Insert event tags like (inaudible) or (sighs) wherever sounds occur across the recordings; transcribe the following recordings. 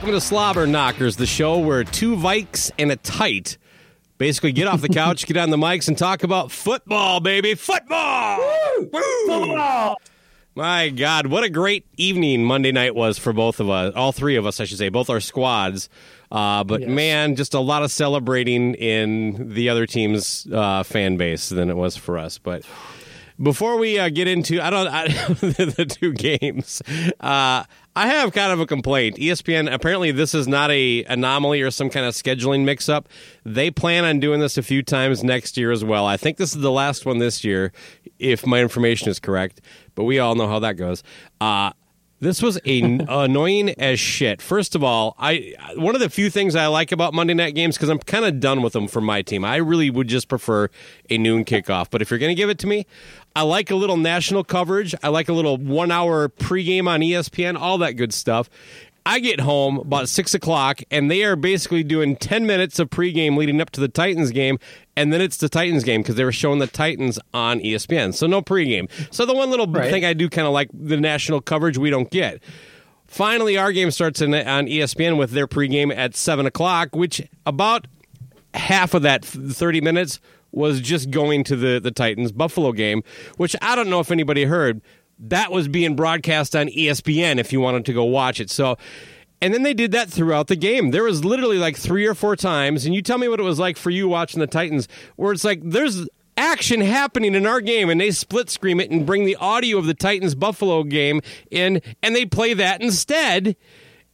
Welcome to Slobberknockers, the show where two Vikes and a tight basically get off the couch, get on the mics, and talk about football, baby. Football! Woo! Football! My God, what a great evening Monday night was for both of us, all three of us, I should say, both our squads. Uh, but Yes. man, just a lot of celebrating in the other team's uh, fan base than it was for us. But before we uh, get into I don't I, (laughs) the two games, uh, I have kind of a complaint. ESPN apparently this is not a anomaly or some kind of scheduling mix up. They plan on doing this a few times next year as well. I think this is the last one this year, if my information is correct. But we all know how that goes. Uh, this was a, (laughs) annoying as shit. First of all, I one of the few things I like about Monday night games because I'm kind of done with them for my team. I really would just prefer a noon kickoff. But if you're going to give it to me, I like a little national coverage. I like a little one hour pregame on ESPN, all that good stuff. I get home about six o'clock, and they are basically doing ten minutes of pregame leading up to the Titans game, and then it's the Titans game because they were showing the Titans on ESPN. So no pregame. So the one little thing I do kind of like the national coverage we don't get. Finally, our game starts in, on ESPN with their pregame at seven o'clock, which about half of that 30 minutes was just going to the, the Titans Buffalo game, which I don't know if anybody heard. That was being broadcast on ESPN if you wanted to go watch it. So, and then they did that throughout the game. There was literally like three or four times, and you tell me what it was like for you watching the Titans, where it's like there's action happening in our game, and they split screen it and bring the audio of the Titans Buffalo game in, and they play that instead.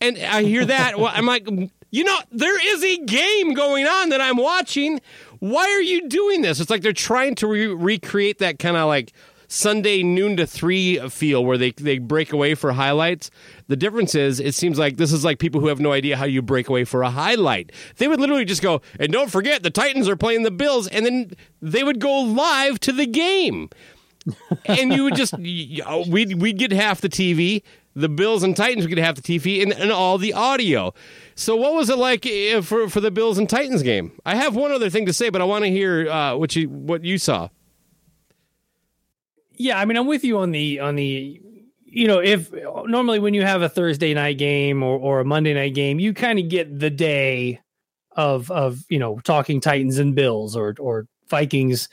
And I hear that, well, I'm like, you know, there is a game going on that I'm watching. Why are you doing this? It's like they're trying to re- recreate that kind of like Sunday noon to three feel where they they break away for highlights. The difference is, it seems like this is like people who have no idea how you break away for a highlight. They would literally just go, and don't forget the Titans are playing the Bills, and then they would go live to the game and you would just (laughs) y- we'd we'd get half the TV. The Bills and Titans would get half the TV and, and all the audio. So, what was it like eh, for for the Bills and Titans game? I have one other thing to say, but I want to hear uh, what you what you saw. Yeah, I mean, I'm with you on the on the you know, if normally when you have a Thursday night game or, or a Monday night game, you kind of get the day of of you know talking Titans and Bills or or Vikings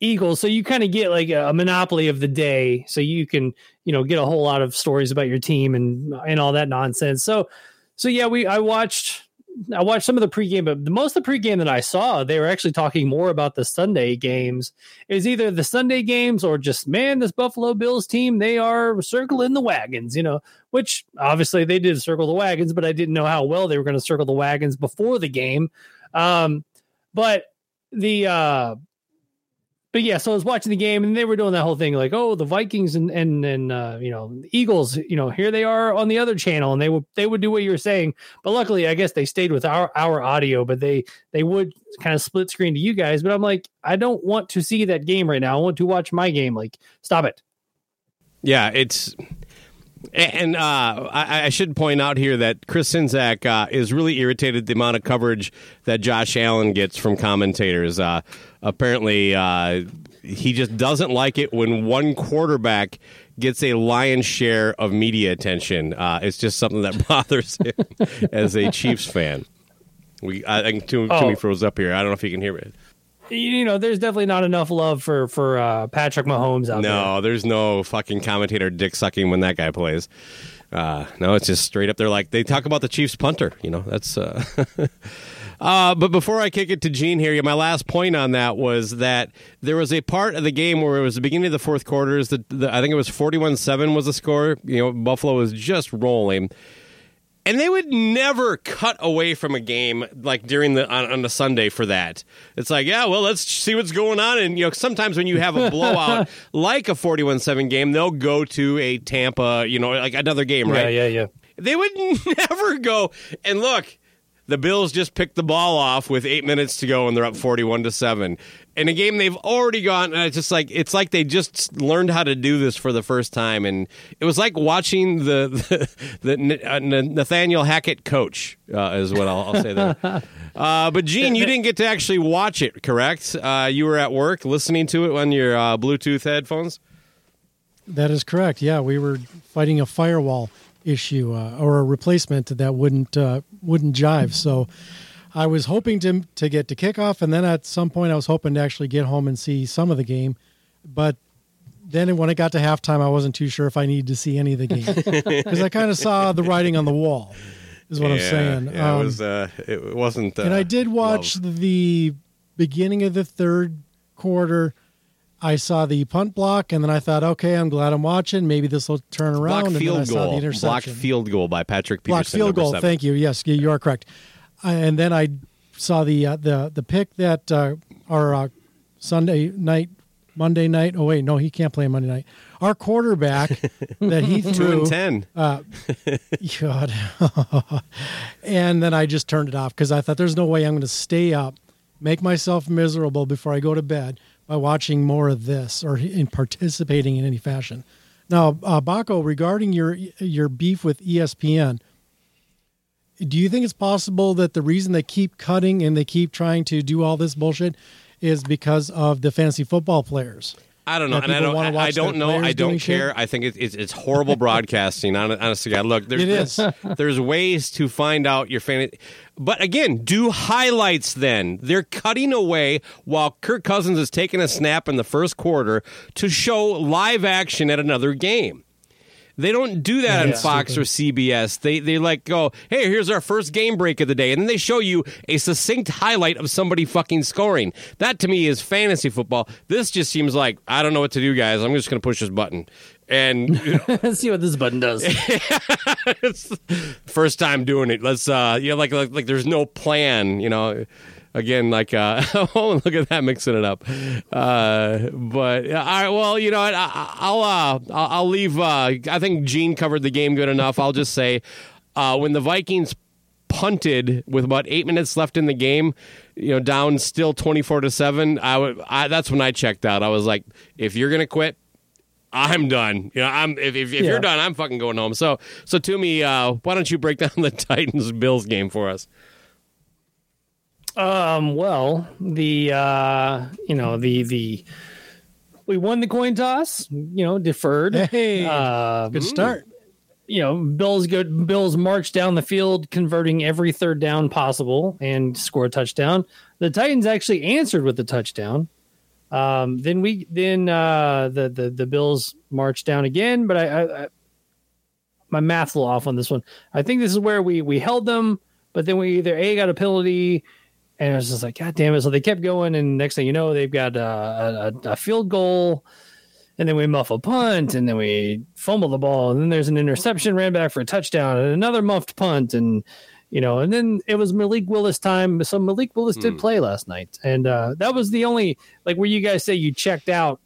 Eagles, so you kind of get like a, monopoly of the day, so you can you know get a whole lot of stories about your team and and all that nonsense. So so yeah, we I watched I watched some of the pregame, but the most of the pregame that I saw, they were actually talking more about the Sunday games. Is either the Sunday games or just man, this Buffalo Bills team, they are circling the wagons, you know. Which obviously they did circle the wagons, but I didn't know how well they were going to circle the wagons before the game. Um, but the uh, but yeah, so I was watching the game and they were doing that whole thing like, oh, the Vikings and and and uh, you know Eagles, you know, here they are on the other channel, and they would they would do what you were saying. But luckily, I guess they stayed with our our audio, but they they would kind of split screen to you guys. But I'm like, I don't want to see that game right now. I want to watch my game. Like, stop it. Yeah, it's and uh, I, I, should point out here that Chris Czynszak uh, is really irritated at the amount of coverage that Josh Allen gets from commentators. Uh, apparently, uh, he just doesn't like it when one quarterback gets a lion's share of media attention. Uh, it's just something that (laughs) bothers him as a Chiefs fan. We, I think Toomey oh. froze up here. I don't know if you can hear me you know, there's definitely not enough love for for uh, Patrick Mahomes out no, there. No, there's no fucking commentator dick sucking when that guy plays. Uh, no, it's just straight up. They're like they talk about the Chiefs punter. You know, that's. Uh, (laughs) uh, but before I kick it to Gene here, my last point on that was that there was a part of the game where it was the beginning of the fourth quarters. That I think it was forty-one-seven was the score. You know, Buffalo was just rolling and they would never cut away from a game like during the on, on a Sunday for that. It's like, yeah, well, let's see what's going on. And you know, sometimes when you have a (laughs) blowout like a forty-one-seven game, they'll go to a Tampa, you know, like another game, right? Yeah, yeah, yeah. They would (laughs) never go and look. The Bills just picked the ball off with eight minutes to go, and they're up forty-one to seven in a game they've already gone. And it's just like it's like they just learned how to do this for the first time, and it was like watching the (laughs) the, the uh, Nathaniel Hackett coach uh, is what I'll, I'll say there. (laughs) Uh, but Gene, you didn't get to actually watch it, correct? Uh, you were at work listening to it on your uh, Bluetooth headphones. That is correct. Yeah, we were fighting a firewall issue uh, or a replacement that wouldn't wouldn't jive. So I was hoping to to get to kickoff, and then at some point I was hoping to actually get home and see some of the game. But then when it got to halftime, I wasn't too sure if I needed to see any of the game (laughs) because I kind of saw the writing on the wall. Is what yeah, I'm saying. Yeah, um, it was. Uh, it wasn't. Uh, and I did watch love. the beginning of the third quarter. I saw the punt block, and then I thought, okay, I'm glad I'm watching. Maybe this will turn around. Block and field goal. saw the interception. Block field goal by Patrick Peterson. Block field goal. Seven. Thank you. Yes, you are correct and then I saw the uh, the the pick that uh, our uh, Sunday night, Monday night. Oh wait, no, he can't play Monday night. Our quarterback (laughs) that he threw two and ten. Uh, God, (laughs) and then I just turned it off because I thought there's no way I'm going to stay up, make myself miserable before I go to bed by watching more of this or in participating in any fashion. Now, uh, Bakko, regarding your your beef with ESPN, do you think it's possible that the reason they keep cutting and they keep trying to do all this bullshit is because of the fantasy football players? I don't know, and I don't. I, I don't know. I don't care. Shit? I think it's it's horrible broadcasting. honestly, God, look, there's, it is. (laughs) there's ways to find out your fan. But again, do highlights. Then they're cutting away while Kirk Cousins is taking a snap in the first quarter to show live action at another game. They don't do that yeah, on Fox stupid. or CBS. They they like go, hey, here's our first game break of the day, and then they show you a succinct highlight of somebody fucking scoring. That to me is fantasy football. This just seems like I don't know what to do, guys. I'm just going to push this button and you know, (laughs) see what this button does. (laughs) first time doing it. Let's uh, yeah, like, like like there's no plan, you know again, like, uh, (laughs) oh, look at that, mixing it up. Uh, but all right, well, you know, I, will uh, I'll, I'll leave. Uh, I think Gene covered the game good enough. I'll just say uh, when the Vikings punted with about eight minutes left in the game, you know, down still twenty four to seven. I would. I, that's when I checked out. I was like, if you're gonna quit, I'm done. You know, I'm if, if, if yeah. you're done, I'm fucking going home. So so to me, uh, why don't you break (laughs) down the Titans Bills game for us? Um, well, the uh, you know, the the we won the coin toss, you know, deferred. Hey, uh, good start. You know, Bills good Bills march down the field, converting every third down possible and score a touchdown. The Titans actually answered with the touchdown. Um, then we then uh, the the the Bills marched down again, but I, I, I my math's a little off on this one. I think this is where we we held them, but then we either a got a penalty, and it was just like God damn it. So they kept going, and next thing you know, they've got a, a, a field goal. And then we muff a punt, and then we fumble the ball, and then there's an interception, ran back for a touchdown, and another muffed punt, and you know, and then it was Malik Willis time. So Malik Willis did play last night, and uh, that was the only like where you guys say you checked out.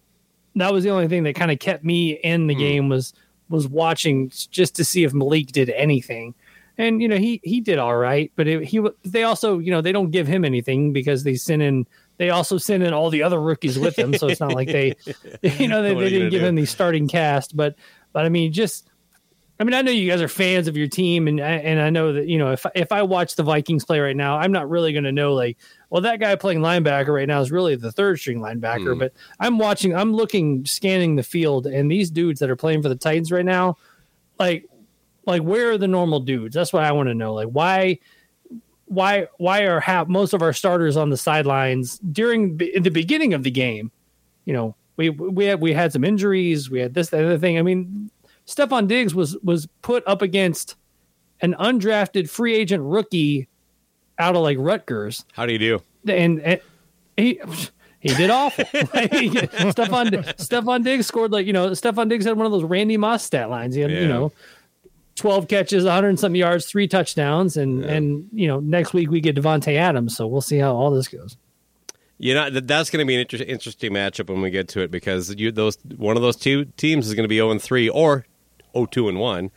That was the only thing that kind of kept me in the game was was watching just to see if Malik did anything, and you know he he did all right, but it, he they also you know they don't give him anything because they send in they also send in all the other rookies with him, so it's not like they (laughs) you know they, they didn't give do? him the starting cast, but but I mean just I mean, I know you guys are fans of your team, and and I know that you know if if I watch the Vikings play right now, I'm not really going to know like, well, that guy playing linebacker right now is really the third string linebacker. But I'm watching, I'm looking, scanning the field, and these dudes that are playing for the Titans right now, like, like where are the normal dudes? That's what I want to know. Like, why, why, why are half most of our starters on the sidelines during the the beginning of the game? You know, we we had we had some injuries, we had this that other thing. I mean, Stefon Diggs was was put up against an undrafted free agent rookie out of like Rutgers, How do you do? and, and he he did awful. (laughs) Stefon Stefon Diggs scored like you know Stefon Diggs had one of those Randy Moss stat lines. He had Yeah. you know. 12 catches, 100 and something yards, three touchdowns, and and you know next week we get Davante Adams, so we'll see how all this goes. You know that that's going to be an inter- interesting matchup when we get to it because you those one of those two teams is going to be zero and three or 0-2 and one.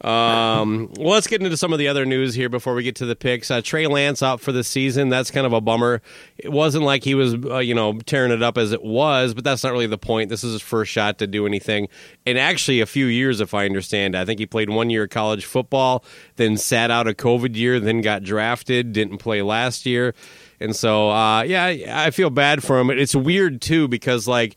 Um, well, let's get into some of the other news here before we get to the picks. Uh, Trey Lance out for the season. That's kind of a bummer. It wasn't like he was, uh, you know, tearing it up as it was, but that's not really the point. This is his first shot to do anything. And actually, a few years, if I understand. I think he played one year of college football, then sat out a COVID year, then got drafted, didn't play last year. And so, uh, yeah, I feel bad for him. It's weird, too, because, like,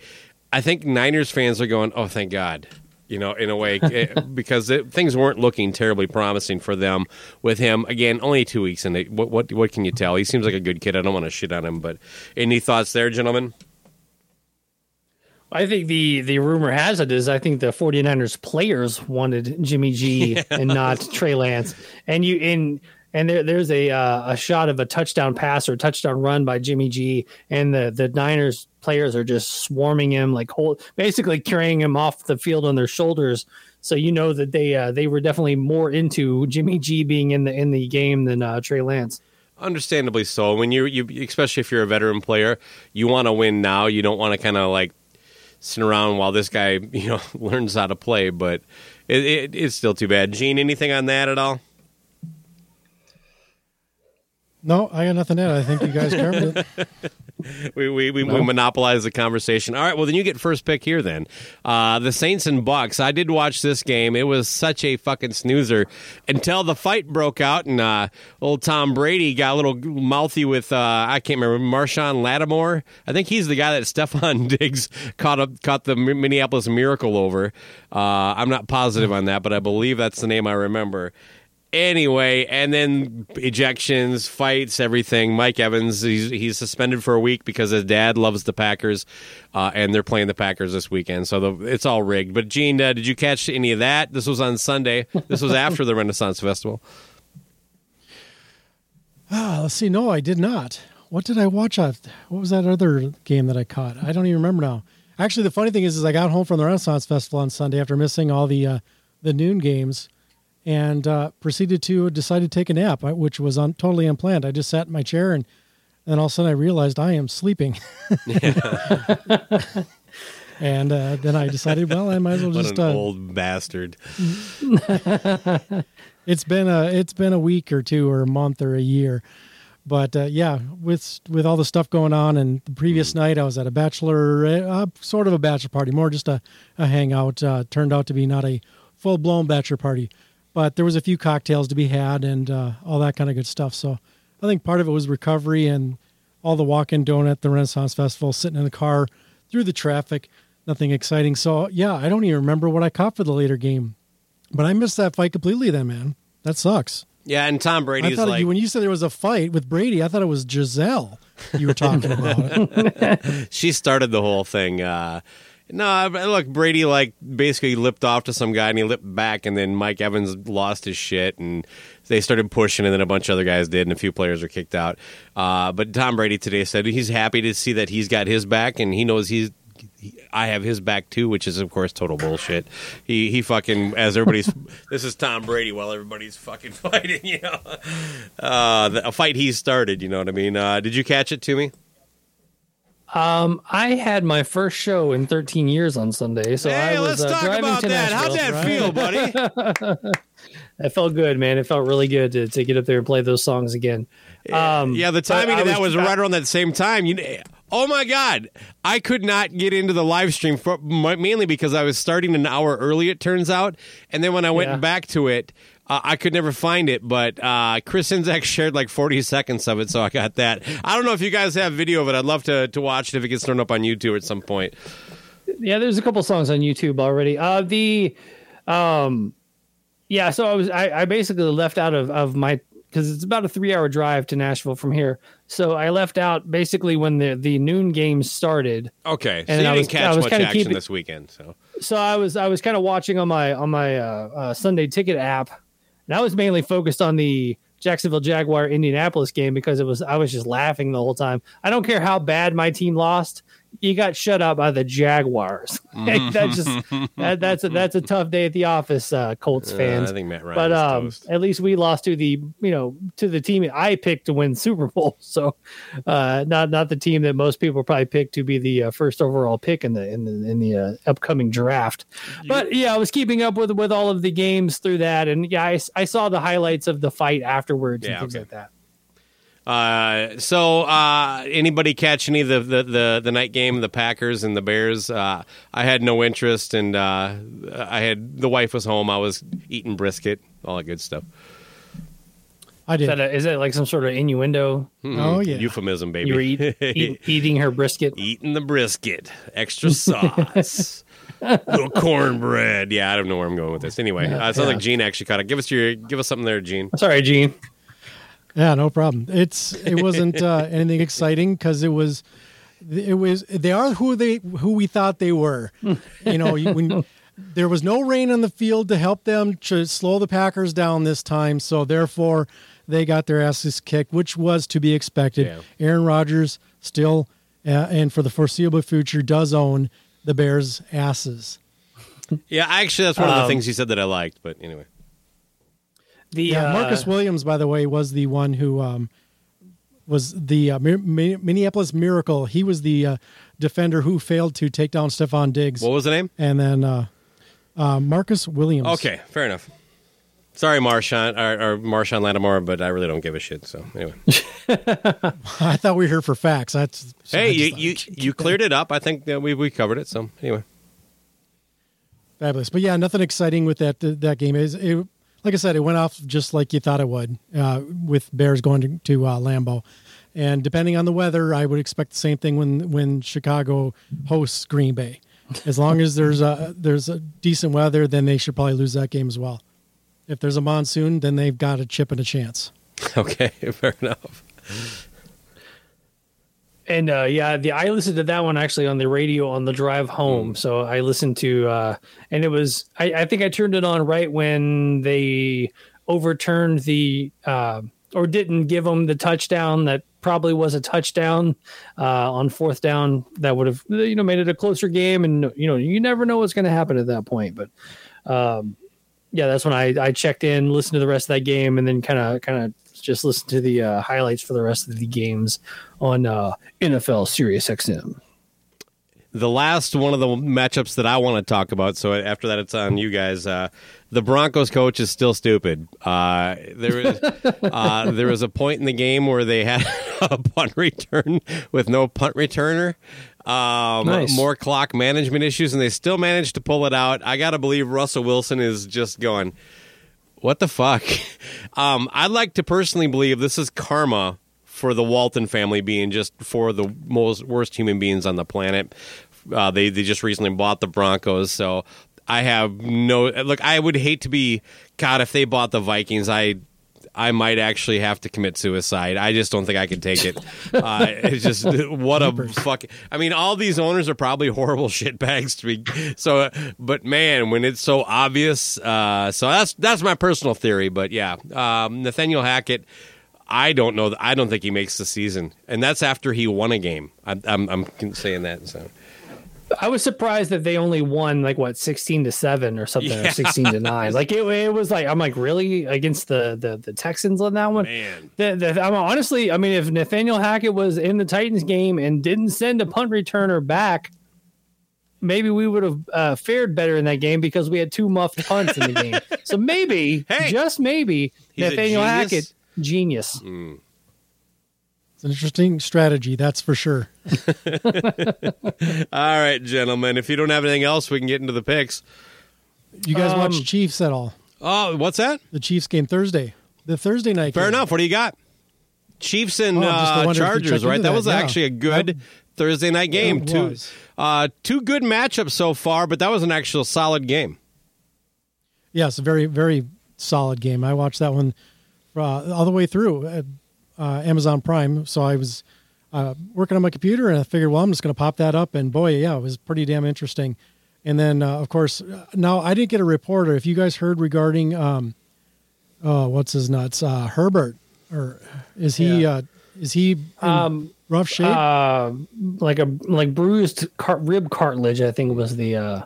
I think Niners fans are going, oh, thank God you know, in a way, eh, because it, things weren't looking terribly promising for them with him. Again, only two weeks in. What, what what can you tell? He seems like a good kid. I don't want to shit on him, but any thoughts there, gentlemen? I think the the rumor has it is I think the 49ers players wanted Jimmy G (laughs) and not Trey Lance. And you in and there there's a uh, a shot of a touchdown pass or touchdown run by Jimmy G and the the Niners players are just swarming him like hold, basically carrying him off the field on their shoulders. So you know that they uh, they were definitely more into Jimmy G being in the in the game than uh, Trey Lance. Understandably so. When you you especially if you're a veteran player, you want to win now. You don't want to kind of like sit around while this guy (laughs) you know learns how to play. But it, it, it's still too bad. Gene, anything on that at all? No, I got nothing to add. I think you guys covered it. (laughs) we we, we, we monopolize the conversation. All right, well then you get first pick here. Then uh, the Saints and Bucks. I did watch this game. It was such a fucking snoozer until the fight broke out and uh, old Tom Brady got a little mouthy with uh, I can't remember Marshon Lattimore. I think he's the guy that (laughs) Stefon Diggs caught up caught the Minneapolis Miracle over. Uh, I'm not positive on that, but I believe that's the name I remember. Anyway, and then ejections, fights, everything. Mike Evans, he's, he's suspended for a week because his dad loves the Packers, uh, and they're playing the Packers this weekend. So the, it's all rigged. But Gene, uh, did you catch any of that? This was on Sunday. This was after the Renaissance Festival. (laughs) Ah, let's see. No, I did not. What did I watch? What was that other game that I caught? I don't even remember now. Actually, the funny thing is, is I got home from the Renaissance Festival on Sunday after missing all the uh, the noon games, and uh, proceeded to decide to take a nap, uh, which was un- totally unplanned. I just sat in my chair, and then all of a sudden I realized I am sleeping. (laughs) and uh, then I decided, well, I might as well just. an Uh, old bastard. (laughs) it's been a it's been a week or two or a month or a year but uh, yeah with with all the stuff going on and the previous night i was at a bachelor uh, sort of a bachelor party more just a, a hangout uh, turned out to be not a full-blown bachelor party but there was a few cocktails to be had and uh, all that kind of good stuff so i think part of it was recovery and all the walk-in donut the renaissance festival sitting in the car through the traffic nothing exciting so yeah i don't even remember what i caught for the later game but I missed that fight completely. Then, man, that sucks. Yeah, and Tom I Brady's thought like you, when you said there was a fight with Brady, I thought it was Gisele you were talking (laughs) about. she started the whole thing. Uh, No, look, Brady like basically lipped off to some guy and he lipped back, and then Mike Evans lost his shit, and they started pushing, and then a bunch of other guys did, and a few players were kicked out. Uh, but Tom Brady today said he's happy to see that he's got his back, and he knows he's. he- I have his back too, which is of course total bullshit. He he fucking as everybody's. (laughs) this is Tom Brady while everybody's fucking (laughs) fighting. You know, uh, the, a fight he started. You know what I mean? Uh, did you catch it to me? Um, I had my first show in 13 years on Sunday, so hey, I was let's uh, talk driving about to that. Nashville. How'd that feel, buddy? (laughs) It felt good, man. It felt really good to, to get up there and play those songs again. Um, yeah, the timing of that was I- right around that same time. You, oh my god, I could not get into the live stream for, mainly because I was starting an hour early. It turns out, and then when I went Yeah. back to it, uh, I could never find it. But uh, Chris Inzak (laughs) shared like forty seconds of it, so I got that. I don't know if you guys have video of it. I'd love to to watch it if it gets thrown up on YouTube at some point. yeah there's a couple songs on youtube already uh the um yeah so i was i, I basically left out of of my because it's about a three hour drive to nashville from here so i left out basically when the the noon game started Okay, so And you I didn't was- I was much action keeping- this weekend. So so i was i was kind of watching on my on my uh, uh sunday ticket app and i was mainly focused on the jacksonville jaguar indianapolis game because it was i was just laughing the whole time. I don't care how bad my team lost you got shut out by the jaguars (laughs) Like, that just that, that's a that's a tough day at the office uh colts uh, fans I think Matt Ryan but um, toast. at least we lost to the you know to the team I picked to win Super Bowl. (laughs) So uh, not not the team that most people probably picked to be the uh, first overall pick in the in the in the uh, upcoming draft. But yeah, I was keeping up with with all of the games through that, and yeah, I, I saw the highlights of the fight afterwards Yeah, and things okay. like that. Uh, so uh, anybody catch any of the, the, the, the night game, the Packers and the Bears? Uh, I had no interest, and uh, I had the wife was home. I was eating brisket, all that good stuff. I Is did. that, a, is that like some sort of innuendo? oh yeah. Euphemism, baby. You were eat, (laughs) eat, eating her brisket. eating the brisket, extra sauce, (laughs) little cornbread. Yeah, I don't know where I'm going with this. Anyway, uh, it sounds like Gene actually caught it. Give us your, give us something there, Gene. Sorry, Gene. Yeah, no problem. It's it wasn't uh, (laughs) anything exciting because it was it was they are who they who we thought they were. You know, when (laughs) there was no rain on the field to help them to slow the Packers down this time, so therefore they got their asses kicked, which was to be expected. Yeah. Aaron Rodgers still uh, and for the foreseeable future does own the Bears' asses. Yeah, actually, that's one of the Um, things he said that I liked. But anyway, The Yeah, uh, Marcus Williams, by the way, was the one who um, was the uh, Mi- Mi- Minneapolis Miracle. He was the uh, defender who failed to take down Stefon Diggs, what was the name? and then uh, uh, Marcus Williams. Okay, fair enough. Sorry, Marshon or, or Marshon Lattimore, but I really don't give a shit. So anyway, (laughs) I thought we were here for facts. That's so hey, you thought you you (laughs) cleared it up. I think that we we covered it. So anyway, fabulous. But yeah, nothing exciting with that that game. Is it, like I said, it went off just like you thought it would uh, with Bears going to, to uh, Lambeau. And depending on the weather, I would expect the same thing when when Chicago hosts Green Bay. As long as there's a there's a decent weather, then they should probably lose that game as well. If there's a monsoon, then they've got a chip and a chance. (laughs) okay, fair enough. And uh, yeah, the I listened to that one actually on the radio on the drive home. So I listened to, uh, and it was I, I think I turned it on right when they overturned the uh, or didn't give them the touchdown that probably was a touchdown uh, on fourth down that would have you know made it a closer game. And you know you never know what's going to happen at that point, but. Um, yeah, that's when I, I checked in, listened to the rest of that game, and then kind of kind of just listen to the uh, highlights for the rest of the games on uh, NFL Sirius XM. The last one of the matchups that I want to talk about. So after that, it's on you guys. Uh, the Broncos coach is still stupid. Uh, there is (laughs) uh, there was a point in the game where they had (laughs) a punt return with no punt returner. Um, Nice. More clock management issues, and they still managed to pull it out. I got to believe Russell Wilson is just going. What the fuck? Um, I'd like to personally believe this is karma for the Walton family being just for the most worst human beings on the planet. Uh, they they just recently bought the Broncos, so I have no look. I would hate to be God if they bought the Vikings. I I might actually have to commit suicide. I just don't think I can take it. (laughs) Uh, it's just what a fuck. I mean, all these owners are probably horrible (laughs) shitbags to be. So, but man, when it's so obvious, uh, so that's that's my personal theory. But yeah, um, Nathaniel Hackett. I don't know. I don't think he makes the season, and that's after he won a game. I'm, I'm, I'm saying that. So I was surprised that they only won like what sixteen to seven or something, Yeah. or sixteen to nine. (laughs) Like it, it was like I'm like really against the the, the Texans on that one. Man. The, the, I'm honestly, I mean, if Nathaniel Hackett was in the Titans game and didn't send a punt returner back, maybe we would have uh, fared better in that game because we had two muffed punts in the game. (laughs) So maybe, Hey. just maybe, Nathaniel genius. Hackett, genius. It's an interesting strategy, that's for sure. (laughs) All right, gentlemen. If you don't have anything else, we can get into the picks. You guys Um, watch Chiefs at all? Oh, what's that? The Chiefs game Thursday, the Thursday night. Fair game. enough. What do you got? Chiefs and Oh, uh, wondering if you Chargers, right? into That that, was yeah. actually a good That- Thursday night game. it two, uh, two good matchups so far, but that was an actual solid game. Yeah, it's a very very solid game. I watched that one uh, all the way through at uh, Amazon Prime. So I was uh, working on my computer and I figured, well, I'm just going to pop that up. And boy, yeah, it was pretty damn interesting. And then, uh, of course, uh, now I didn't get a reporter. If you guys heard regarding, um, oh, what's his nuts, uh, Herbert, or is he uh, is he in Um, rough shape? uh, like a like bruised car- rib cartilage. I think was the uh,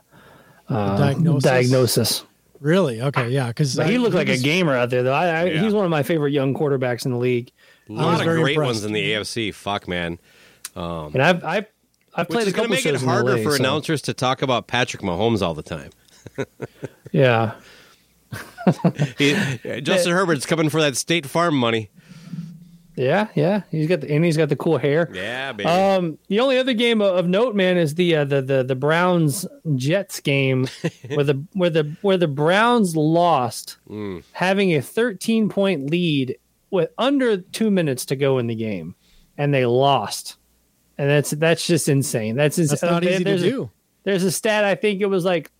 uh, diagnosis? diagnosis. really? Okay, yeah, because he looked like a gamer out there, though. I, I, Yeah. He's one of my favorite young quarterbacks in the league, A lot of great impressed. ones in the AFC. Fuck, man. and I've I've, I've Which played is a going couple to make it shows harder LA, for so- announcers to talk about Patrick Mahomes all the time. (laughs) Yeah, (laughs) He, Justin Herbert's coming for that State Farm money. yeah, yeah. He's got the and he's got the cool hair. Yeah, baby. Um, the only other game of- of note, man, is the uh, the the the Browns Jets game (laughs) where the where the where the Browns lost, Mm. having a 13 point lead with under two minutes to go in the game, and they lost, and that's that's just insane. That's ins- That's not uh, easy to there's a- do. there's a stat. I think it was like.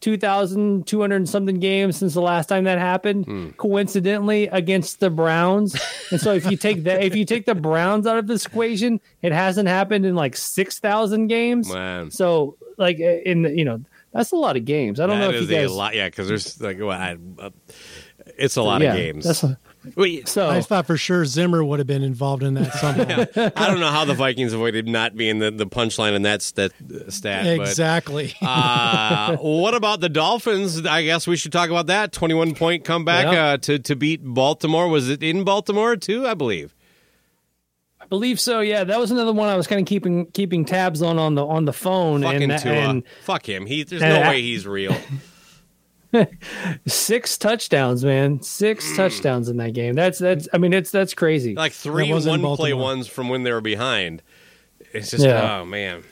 2,200 and something games since the last time that happened, Hmm. coincidentally against the Browns. And so if you take that, if you take the Browns out of this equation, it hasn't happened in like 6,000 games. Man. So like uh, in the, you know, that's a lot of games. I don't know if is you guys, a lot. Yeah, because there's like, well, I, uh, it's a lot yeah, of games. That's a, Wait, so I thought for sure Zimmer would have been involved in that somehow. (laughs) I don't know how the Vikings avoided not being the, the punchline in that stat. stat but- exactly. uh, (laughs) what about the Dolphins? I guess we should talk about that. 21 point comeback Yeah. uh, to, to beat Baltimore. Was it in Baltimore, too? I believe. I believe so. Yeah, that was another one I was kind of keeping keeping tabs on on the on the phone Fucking and, Tua. and Fuck him. He, there's no I- way he's real. (laughs) six touchdowns, man, six mm. touchdowns in that game. That's that's. I mean, it's that's crazy. Like three That was one play ones from when they were behind. It's just, Yeah. oh, man.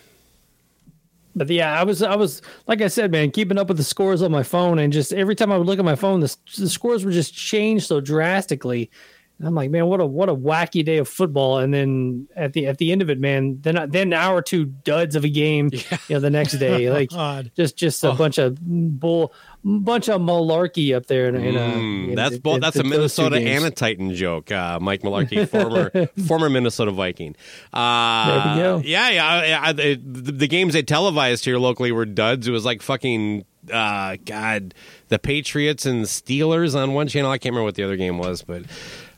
But yeah, I was I was like I said, man, keeping up with the scores on my phone, and just every time I would look at my phone, the, the scores would just change so drastically. And I'm like, man, what a what a wacky day of football. And then at the at the end of it, man, then then an hour two duds of a game, (laughs) you know, the next day, like (laughs) God. just just a oh. bunch of bull, bunch of malarkey up there. In, in, uh, Mm, in- that's both. That's a Minnesota and a Titan joke. Uh, Mike Mularkey, (laughs) former former Minnesota Viking. Uh, There we go. Yeah, yeah. I, I, the, the games they televised here locally were duds. It was like fucking uh, God, the Patriots and the Steelers on one channel. I can't remember what the other game was, but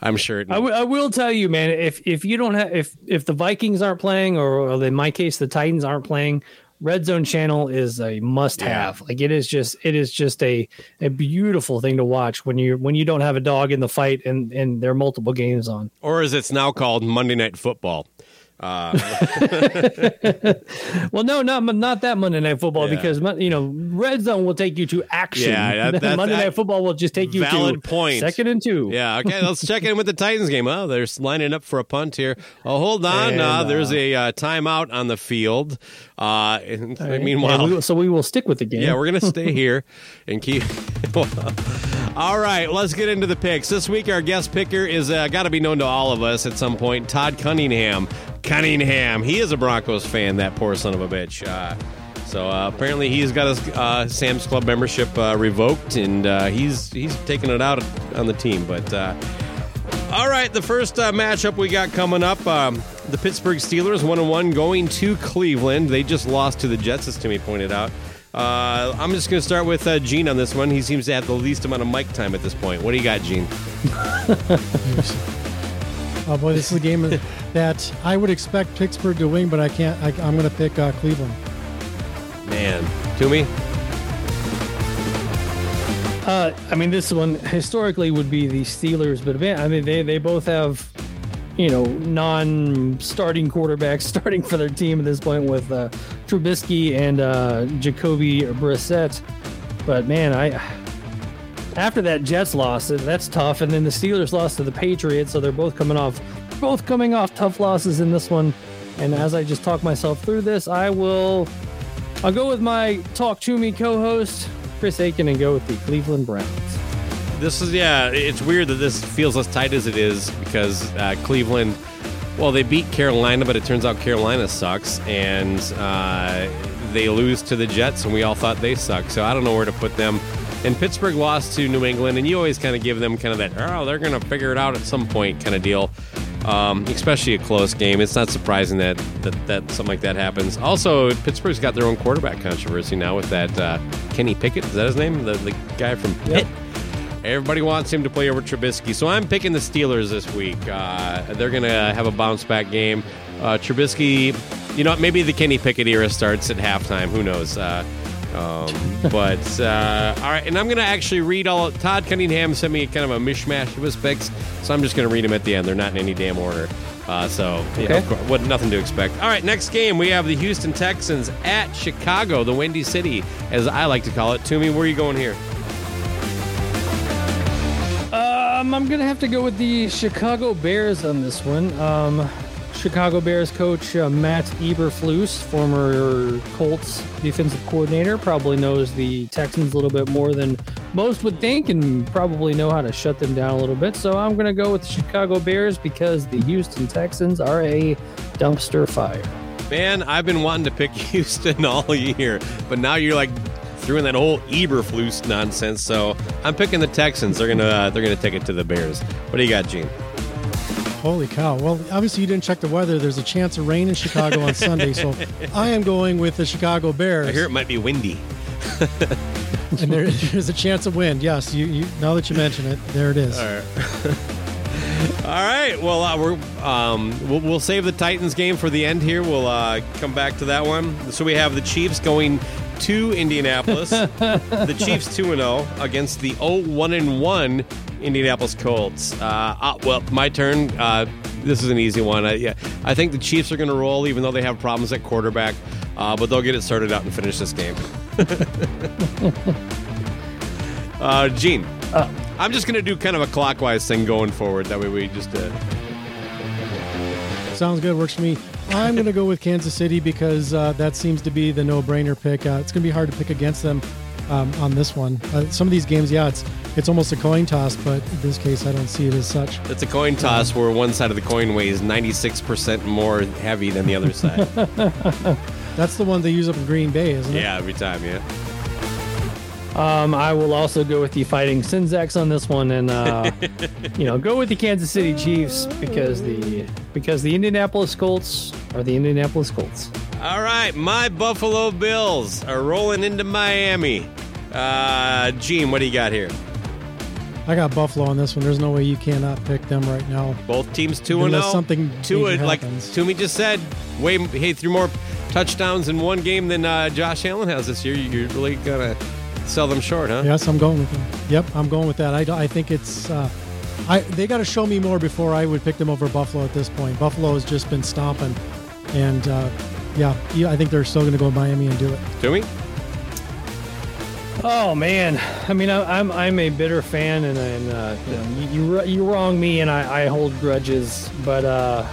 I'm sure. I, w- I will tell you, man. If if you don't have if if the Vikings aren't playing, or in my case, the Titans aren't playing, Red Zone Channel is a must have. Like it is just it is just a a beautiful thing to watch when you when you don't have a dog in the fight and and there are multiple games on. or as it's now called, Monday Night Football. (laughs) Well, no, not not that Monday Night Football Yeah. because you know Red Zone will take you to action. Yeah, that- (laughs) Monday Night Football will just take you Valid to point. second and two. Yeah, okay, let's check in with the Titans game. Oh, they're lining up for a punt here. Oh, hold on. And, uh, there's uh, a uh, timeout on the field. Uh, and, And meanwhile, we so we will stick with the game. Yeah, we're gonna stay here and keep. (laughs) all right, let's get into the picks. This week, our guest picker is uh, got to be known to all of us at some point. Todd Cunningham. Cunningham. He is a Broncos fan. That poor son of a bitch. Uh, so uh, apparently, he's got his uh, Sam's Club membership uh, revoked, and uh, he's he's taking it out on the team. But uh, All right, the first matchup we got coming up um, the Pittsburgh Steelers, 1 on 1, going to Cleveland. They just lost to the Jets, as Timmy pointed out. I'm just going to start with Gene on this one. He seems to have the least amount of mic time at this point. What do you got, Gene? (laughs) Oh boy, this is a game (laughs) that I would expect Pittsburgh to win, but I can't. I, am going to pick uh, Cleveland. Man, to me. Uh, I mean, this one historically would be the Steelers, but man, I mean, they they both have, you know, non-starting quarterbacks (laughs) starting for their team at this point with uh, Trubisky and uh, Jacoby Brissett. But man, I after that Jets loss, that's tough, and then the Steelers lost to the Patriots, so they're both coming off both coming off tough losses in this one. And as I just talk myself through this, I will I'll go with my Talk Toomey co-host Chris Aiken and go with the Cleveland Browns. This is yeah, it's weird that this feels as tight as it is because uh, Cleveland. Well, they beat Carolina, but it turns out Carolina sucks, and uh, they lose to the Jets, and we all thought they suck. So I don't know where to put them. And Pittsburgh lost to New England, and you always kind of give them kind of that, oh, they're going to figure it out at some point kind of deal. Um, especially a close game. It's not surprising that, that that something like that happens. Also, Pittsburgh's got their own quarterback controversy now with that uh, Kenny Pickett. Is that his name? The, the guy from Pitt. Yep. Everybody wants him to play over Trubisky, so I'm picking the Steelers this week. Uh, they're going to have a bounce back game. Uh, Trubisky, you know, maybe the Kenny Pickett era starts at halftime. Who knows? Uh, um, but uh, all right, and I'm going to actually read all. Todd Cunningham sent me kind of a mishmash of his picks, so I'm just going to read them at the end. They're not in any damn order. Uh, so, okay. you know, what, nothing to expect. All right, next game we have the Houston Texans at Chicago, the Windy City, as I like to call it. Toomey, where are you going here? Um, I'm gonna have to go with the Chicago Bears on this one. Um, Chicago Bears coach uh, Matt Eberflus, former Colts defensive coordinator, probably knows the Texans a little bit more than most would think and probably know how to shut them down a little bit. So I'm going to go with the Chicago Bears because the Houston Texans are a dumpster fire. Man, I've been wanting to pick (laughs) Houston all year, but now you're like threw in that whole Eberflus nonsense. So I'm picking the Texans. They're gonna uh, they're gonna take it to the Bears. What do you got, Gene? Holy cow. Well, obviously, you didn't check the weather. There's a chance of rain in Chicago on Sunday. So (laughs) I am going with the Chicago Bears. I hear it might be windy. (laughs) and there, there's a chance of wind. Yes, you, you, now that you mention it, there it is. All right. (laughs) All right. Well, uh, we're um, we'll, we'll, save the Titans game for the end here. We'll uh, come back to that one. So we have the Chiefs going to Indianapolis. the Chiefs 2 0 against the 0 1 1 Indianapolis Colts. Uh, uh, well, my turn. Uh, this is an easy one. I, yeah, I think the Chiefs are going to roll, even though they have problems at quarterback, uh, but they'll get it started out and finish this game. (laughs) uh, Gene, uh, I'm just going to do kind of a clockwise thing going forward. That way we just. Uh, Sounds good. Works for me. I'm going to go with Kansas City because uh, that seems to be the no-brainer pick. Uh, it's going to be hard to pick against them um, on this one. Uh, some of these games, yeah, it's it's almost a coin toss, but in this case, I don't see it as such. It's a coin toss where one side of the coin weighs 96% more heavy than the other side. (laughs) That's the one they use up in Green Bay, isn't it? Yeah, every time, yeah. Um, I will also go with the Fighting Sinzax on this one, and uh, (laughs) you know, go with the Kansas City Chiefs because the because the Indianapolis Colts are the Indianapolis Colts. All right, my Buffalo Bills are rolling into Miami. Uh, Gene, what do you got here? I got Buffalo on this one. There's no way you cannot pick them right now. Both teams two and zero. Oh. Something two it like Toomey just said. Way hey threw more touchdowns in one game than uh, Josh Allen has this year. You're really gonna sell them short, huh? Yes, I'm going with them. Yep, I'm going with that. I, I think it's. Uh, I they got to show me more before I would pick them over Buffalo at this point. Buffalo has just been stomping, and uh, yeah, I think they're still going to go Miami and do it. Toomey. Oh man, I mean, I, am I'm a bitter fan, and, and uh, you, know, you, you wrong me, and I, I hold grudges. But uh,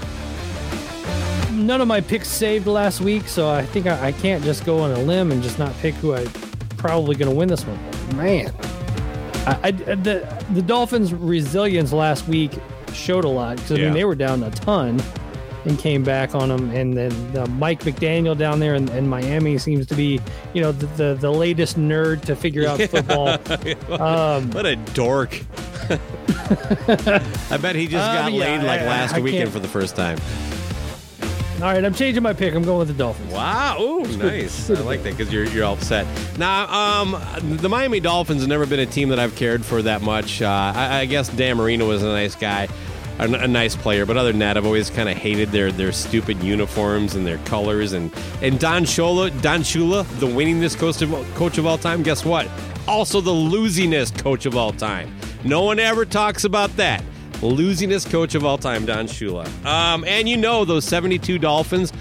none of my picks saved last week, so I think I, I can't just go on a limb and just not pick who I probably going to win this one. Man, I, I, the the Dolphins' resilience last week showed a lot because I yeah. mean they were down a ton and came back on them. And then uh, Mike McDaniel down there in, in, Miami seems to be, you know, the, the, the latest nerd to figure out (laughs) football. (laughs) um, what a dork. (laughs) I bet he just Uh, got yeah, laid like I- I- last I weekend can't- for the first time. All right, I'm changing my pick. I'm going with the Dolphins. Wow, ooh, nice. I like that because you're you're all upset. Now, um, the Miami Dolphins have never been a team that I've cared for that much. Uh, I, I guess Dan Marino was a nice guy, a, a nice player, but other than that, I've always kind of hated their their stupid uniforms and their colors. And and Don Shula, Don Shula, the winningest coach of coach of all time. Guess what? Also the losingest coach of all time. No one ever talks about that losingest coach of all time, Don Shula. Um, and you know those 72 Dolphins,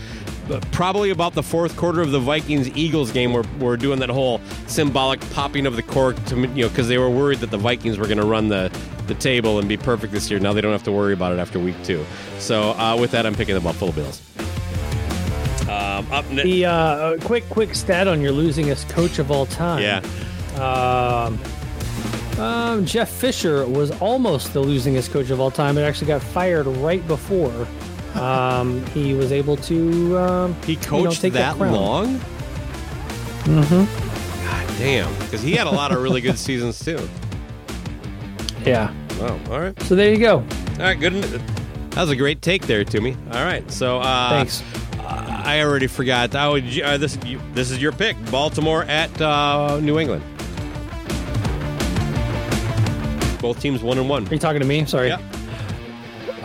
probably about the fourth quarter of the Vikings Eagles game, were, were doing that whole symbolic popping of the cork to you know because they were worried that the Vikings were going to run the the table and be perfect this year. Now they don't have to worry about it after week two. So uh, with that, I'm picking the Buffalo Bills. Um, up next, The uh, quick, quick stat on your losingest coach of all time. yeah. Um, um, Jeff Fisher was almost the losingest coach of all time. It actually got fired right before um, he was able to. Um, He you know, coached take that crown. long. Mm-hmm. God damn, because he had a lot of really good (laughs) seasons too. Yeah. Wow. All right. So there you go. All right, good. That was a great take there, Toomey. All right, so uh, Thanks. I already forgot. Oh, uh, this you, this is your pick: Baltimore at uh, New England. Both teams one and one. Are you talking to me? Sorry. Yeah,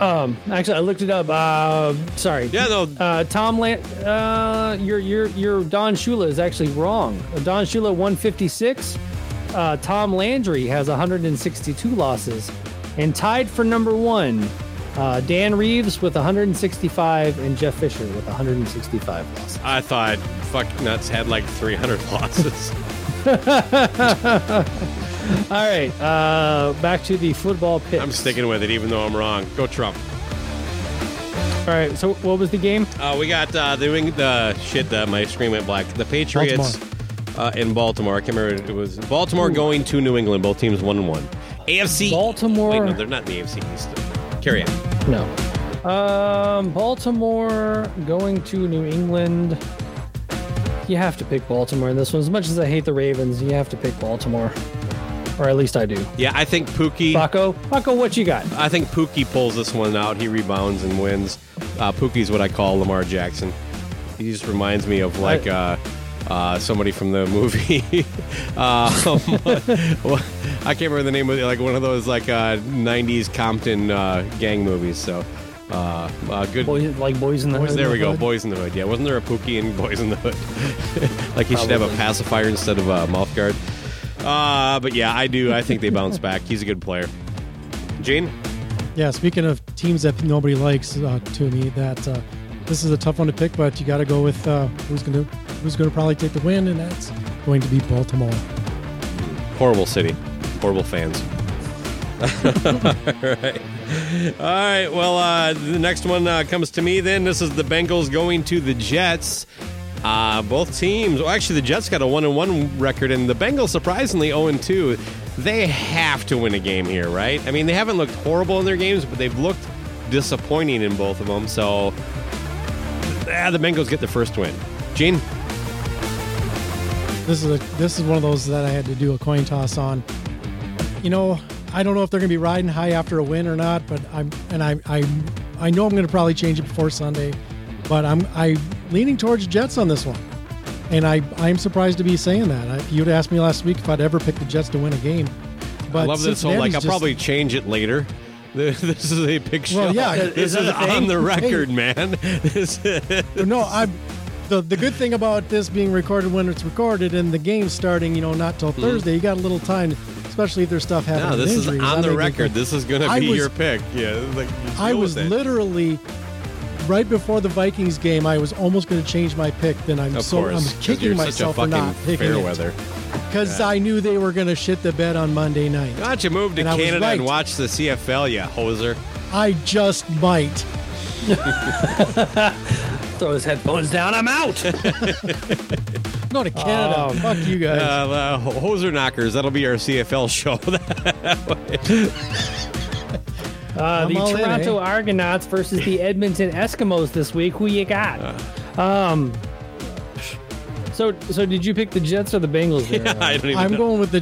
Um, actually, I looked it up. Uh, sorry. yeah, no. Uh, Tom Lan- uh, your your your Don Shula is actually wrong. Don Shula 156. Uh, Tom Landry has 162 losses, and tied for number one, uh, Dan Reeves with 165, and Jeff Fisher with 165 losses. I thought fuck nuts had like 300 losses. (laughs) (laughs) All right, uh, back to the football picks. I'm sticking with it, even though I'm wrong. Go Trump. All right, so what was the game? Uh, we got uh, the Wing- the shit. Uh, my screen went black. The Patriots uh, in Baltimore. I can't remember. It was Baltimore going to New England. Both teams one and one. AFC. Baltimore. Wait, no, they're not in the AFC East. Carry on. No. Um, Baltimore going to New England. You have to pick Baltimore in this one. As much as I hate the Ravens, you have to pick Baltimore. Or at least I do. Yeah, I think Pookie. Bakko, Bakko, what you got? I think Pookie pulls this one out. He rebounds and wins. Uh, Pookie's what I call Lamar Jackson. He just reminds me of like uh, uh, somebody from the movie. (laughs) um, well, (laughs) I can't remember the name of it. Like one of those like uh, '90s Compton uh, gang movies. So uh, uh, good. Boys, like Boys in the Hood. there we go. Hood? Boys in the Hood. Yeah, wasn't there a Pookie in Boys in the Hood? (laughs) like he should have a pacifier instead of a mouth guard. Uh, but yeah, I do. I think they bounce back. He's a good player. Gene. Yeah, speaking of teams that nobody likes, uh, to me, that uh, this is a tough one to pick, but you got to go with uh, who's going to who's going to probably take the win, and that's going to be Baltimore. Horrible city. Horrible fans. (laughs) All right. All right. Well, uh, the next one uh, comes to me then. This is the Bengals going to the Jets. Uh, both teams. Well, actually, the Jets got a one and one record, and the Bengals surprisingly zero and two. They have to win a game here, right? I mean, they haven't looked horrible in their games, but they've looked disappointing in both of them. So, ah, the Bengals get the first win. Gene. This is a this is one of those that I had to do a coin toss on. You know, I don't know if they're going to be riding high after a win or not, but I'm and I I I know I'm going to probably change it before Sunday, but I'm I leaning towards Jets on this one, and I I'm surprised to be saying that. I, you'd asked me last week if I'd ever pick the Jets to win a game. But I love this whole like I'll just- probably change it later. (laughs) This is a big show. Well, yeah, this is is on the record, man. (laughs) This no, I'm the the good thing about this being recorded when it's recorded and the game starting, you know, not till mm. Thursday, you got a little time, especially if there's stuff happening. No, this is injuries. on That the record. This is going to be was- your pick. Yeah, like I was literally right before the Vikings game. I was almost going to change my pick. Then I'm Of so course, I'm 'cause kicking myself for not picking fair it weather. because I knew they were going to shit the bed on Monday night. Why don't you move to And I was Canada and right. watch the CFL, you hoser? I just might. (laughs) Throw his headphones down. I'm out. (laughs) Not to Canada. Um, Fuck you guys. Uh, uh, hoser knockers. That'll be our CFL show. (laughs) Uh, the I'm in, Toronto eh? Argonauts versus the Edmonton Eskimos this week. Who you got? Um. So, so did you pick the Jets or the Bengals? There? (laughs) yeah, I don't even I'm know. going with the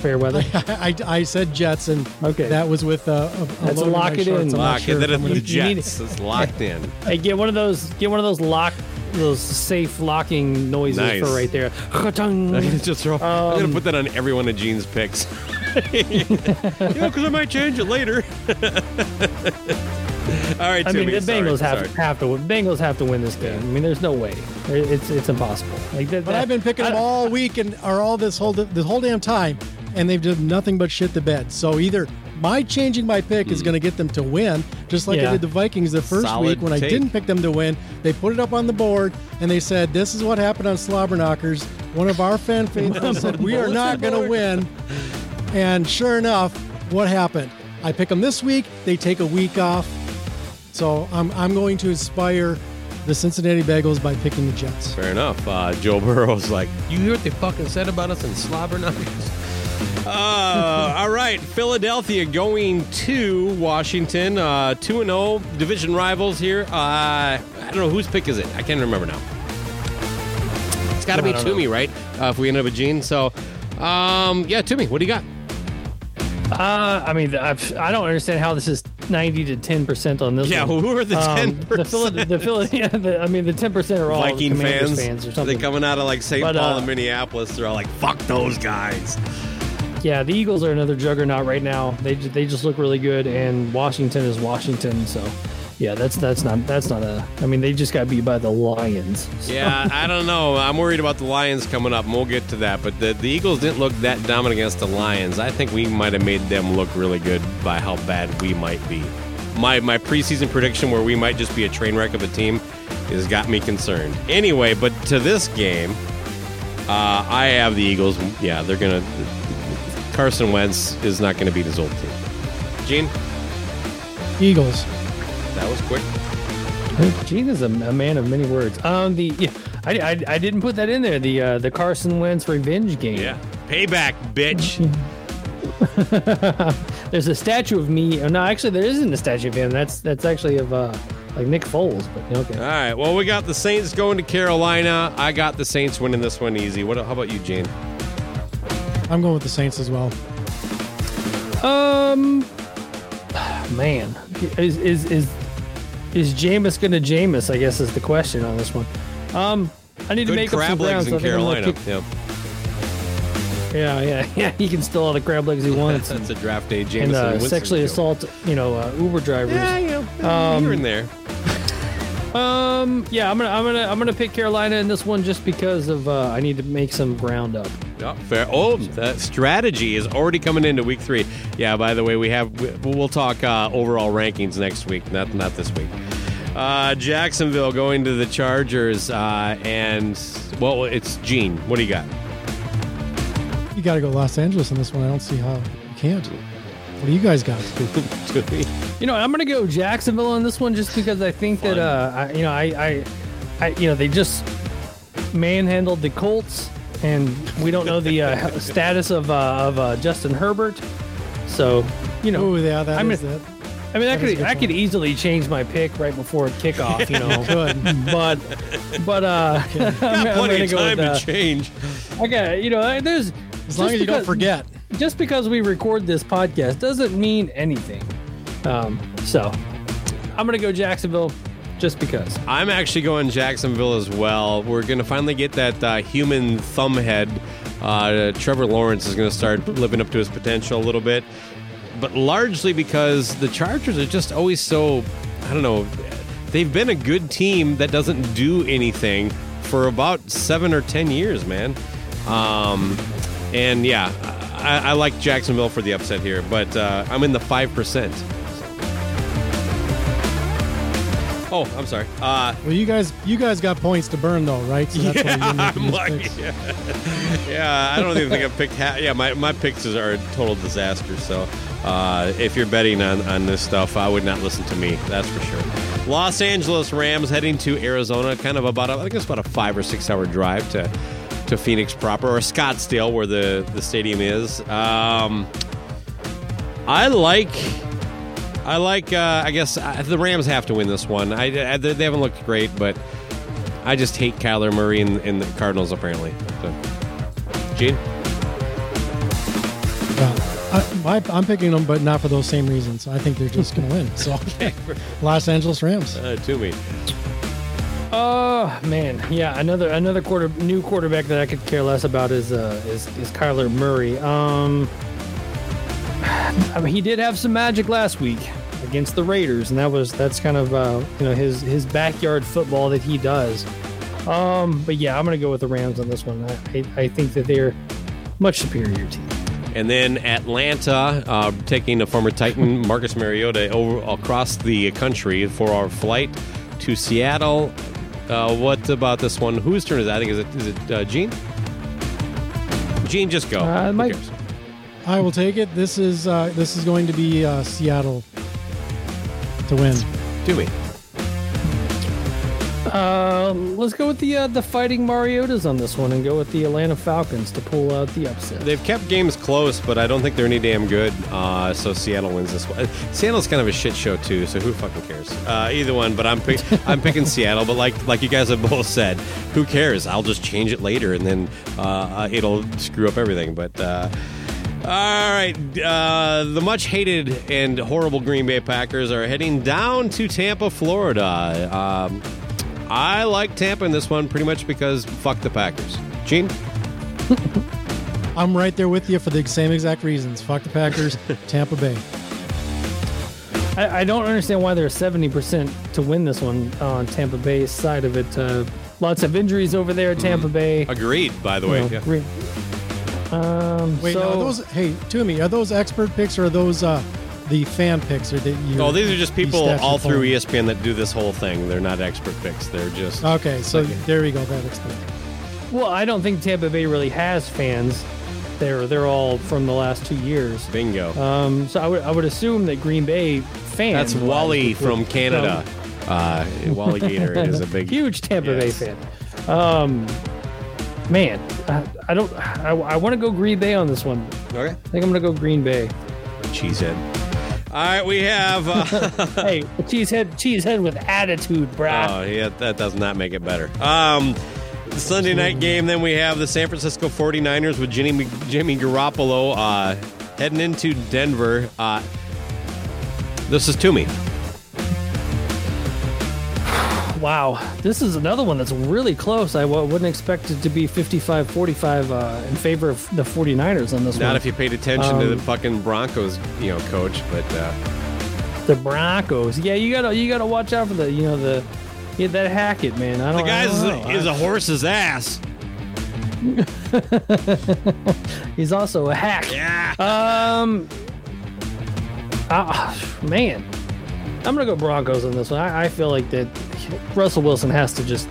fair weather. (laughs) I, I said Jets, and Okay. that was with uh, a, a That's a lock it shorts. in. I'm not Lock sure it. if Then I'm it's the gonna- You need- Jets. It's locked in. (laughs) Hey, get one of those. Get one of those lock, those safe locking noises Nice. for right there. I'm gonna just throw. I'm gonna Um, put that on every one of Gene's picks. (laughs) yeah, because I might change it later. (laughs) All right, I mean, Timmy, the Bengals have sorry. have to. win. Bengals have to win this game. I mean, there's no way. It's it's impossible. Like that, But I've been picking them all week and or all this whole the whole damn time, and they've done nothing but shit the bed. So either my changing my pick is hmm. going to get them to win, just like Yeah. I did the Vikings the first Solid week when I didn't pick them to win. They put it up on the board and they said, "This is what happened on Slobberknockers." One of our fan (laughs) favorites said, "We are not going to win," and sure enough, what happened? I pick them this week. They take a week off. So I'm, I'm going to inspire the Cincinnati Bengals by picking the Jets. Fair enough. Uh, Joe Burrow's like, you hear what they fucking said about us in Slobberknockers? (laughs) Uh, all right, Philadelphia going to Washington, uh, two and zero division rivals here. Uh, I don't know whose pick is it. I can't remember now. It's got to I be don't Toomey, right? Uh, if we end up with Gene, so um, yeah, Toomey, what do you got? Uh, I mean, I've, I don't understand how this is ninety to ten percent on this. Yeah, one. who are the Um, 10%? The Philly, the Philly, (laughs) yeah, the, I mean, the ten percent are all Viking fans, fans or something. They coming out of like St. Paul uh, and Minneapolis. They're all like, "Fuck those guys." Yeah, the Eagles are another juggernaut right now. They they just look really good, and Washington is Washington. So, yeah, that's that's not that's not a. I mean, they just got beat by the Lions. So- Yeah, I don't know. I'm worried about the Lions coming up, and we'll get to that. But the, the Eagles didn't look that dominant against the Lions. I think we might have made them look really good by how bad we might be. My my preseason prediction, where we might just be a train wreck of a team, has got me concerned. Anyway, but to this game, uh, I have the Eagles. Yeah, they're gonna. Carson Wentz is not going to beat his old team. Gene, Eagles. That was quick. Gene is a, a man of many words. Um, the yeah, I, I, I didn't put that in there. The uh, the Carson Wentz revenge game. Yeah, payback, bitch. (laughs) There's a statue of me. Oh, no, actually, there isn't a statue of him. That's that's actually of uh, like Nick Foles. But okay. All right. Well, we got the Saints going to Carolina. I got the Saints winning this one easy. What? How about you, Gene? I'm going with the Saints as well. Um, (sighs) man, is is is is Jameis gonna Jameis? I guess is the question on this one. Um, I need to Good make up some ground. legs I in Carolina. kick- Yeah, Yeah, (laughs) yeah, yeah. He can steal all the crab legs he wants (laughs) that's a draft day. and uh, Winston sexually joke. assault, you know, uh, Uber drivers. Yeah, yeah. Um, Here and there. (laughs) Um, yeah, I'm gonna, I'm gonna, I'm gonna pick Carolina in this one just because of uh, I need to make some ground up. Yeah, fair. Oh, that strategy is already coming into week three. Yeah. By the way, we have we- we'll talk uh, overall rankings next week. Not not this week. Uh, Jacksonville going to the Chargers, uh, and well, it's Gene. What do you got? You got to go Los Angeles on this one. I don't see how you can't. What do you guys got? (laughs) You know, I'm gonna go Jacksonville on this one just because I think that uh, I, you know, I, I, I, you know, they just manhandled the Colts, and we don't know the uh, (laughs) status of uh, of uh, Justin Herbert. So, you know, Oh, yeah, that I'm is gonna- that. I mean, I that is a could I could easily change my pick right before kickoff. You (laughs) know, Good. but but uh, (laughs) I'm, I'm Got plenty of go time with, uh, to change. Okay, you know, there's As long as you don't forget. Just because we record this podcast doesn't mean anything. Um, so I'm gonna go Jacksonville, just because. I'm actually going Jacksonville as well. We're going to finally get that uh, human thumb head. Uh, Trevor Lawrence is going to start living up to his potential a little bit, but largely because the Chargers are just always so, I don't know, they've been a good team that doesn't do anything for about seven or 10 years, man. Um, and yeah, I, I like Jacksonville for the upset here, but uh, I'm in the 5%. Oh, I'm sorry. Uh, Well, you guys, you guys got points to burn though, right? So that's why you're making I'm (laughs) these like, picks. yeah. (laughs) yeah, I don't even think I've picked. Ha- yeah, my, my picks are a total disaster. So uh, if you're betting on, on this stuff, I would not listen to me. That's for sure. Los Angeles Rams heading to Arizona, kind of about a, I think it's about a five or six hour drive to to Phoenix proper or Scottsdale, where the the stadium is. Um, I like. I like. Uh, I guess uh, the Rams have to win this one. I, I they haven't looked great, but I just hate Kyler Murray and, and the Cardinals apparently. So, Gene, I, I'm picking them, but not for those same reasons. I think they're just going to win. So, (laughs) Los Angeles Rams. Uh, Toomey. Oh man, yeah, another another quarter new quarterback that I could care less about is uh is, is Kyler Murray. Um, I mean, he did have some magic last week against the Raiders, and that was that's kind of uh, you know his his backyard football that he does. Um, but yeah, I'm gonna go with the Rams on this one. I I, I think that they're much superior team. And then Atlanta, uh, taking the former Titan, (laughs) Marcus Mariota, over across the country for our flight to Seattle. Uh, what about this one? Whose turn is that? I think is it is it uh, Gene? Gene, just go. Uh, Mike-? I will take it. This is uh, this is going to be uh, Seattle to win. Do me. Uh, let's go with the uh, the fighting Mariotas on this one, and go with the Atlanta Falcons to pull out the upset. They've kept games close, but I don't think they're any damn good. Uh, so Seattle wins this one. Seattle's kind of a shit show too, so who fucking cares? Uh, either one, but I'm pick, (laughs) I'm picking Seattle. But like like you guys have both said, who cares? I'll just change it later, and then uh, it'll screw up everything. But. All right, uh, the much hated and horrible Green Bay Packers are heading down to Tampa, Florida. Um, I like Tampa in this one pretty much because fuck the Packers. Gene? (laughs) I'm right there with you for the same exact reasons. Fuck the Packers, (laughs) Tampa Bay. I, I don't understand why they're seventy percent to win this one on Tampa Bay's side of it. Uh, lots of injuries over there at Tampa Bay. Agreed, by the You way. know, Yeah. re- um, Wait, so, now, are those hey, Toomey, are those expert picks or are those uh, the fan picks or that you? Oh, these are just people all through E pulling? ESPN that do this whole thing. They're not expert picks. They're just Okay, so Okay. there we go. That explains. well, I don't think Tampa Bay really has fans. They're they're all from the last two years. bingo. Um, so I would I would assume that Green Bay fans. That's Wally from would Canada. Uh, Wally Gator is a (laughs) big huge Tampa Yes. Bay fan. Um, man, I, I don't. I, I want to go Green Bay on this one. Okay. I think I'm gonna go Green Bay. Cheesehead. All right, we have. Uh, (laughs) hey, cheesehead, cheesehead with attitude, brah. oh, yeah, that does not make it better. Um, Sunday night game, then we have the San Francisco 49ers with Jimmy, Jimmy Garoppolo uh, heading into Denver. Uh, this is Toomey. Wow, this is another one that's really close. I w- wouldn't expect it to be 55-45 uh, in favor of the 49ers on this one. Not one. if you paid attention to the Um, fucking Broncos, you know, coach, but. Uh, the Broncos. Yeah, you gotta you gotta watch out for the you know the yeah, that Hackett man. I don't. The guy don't is, is a horse's ass. (laughs) He's also a hack. Yeah. Um. ah, man, I'm gonna go Broncos on this one. I, I feel like that Russell Wilson has to just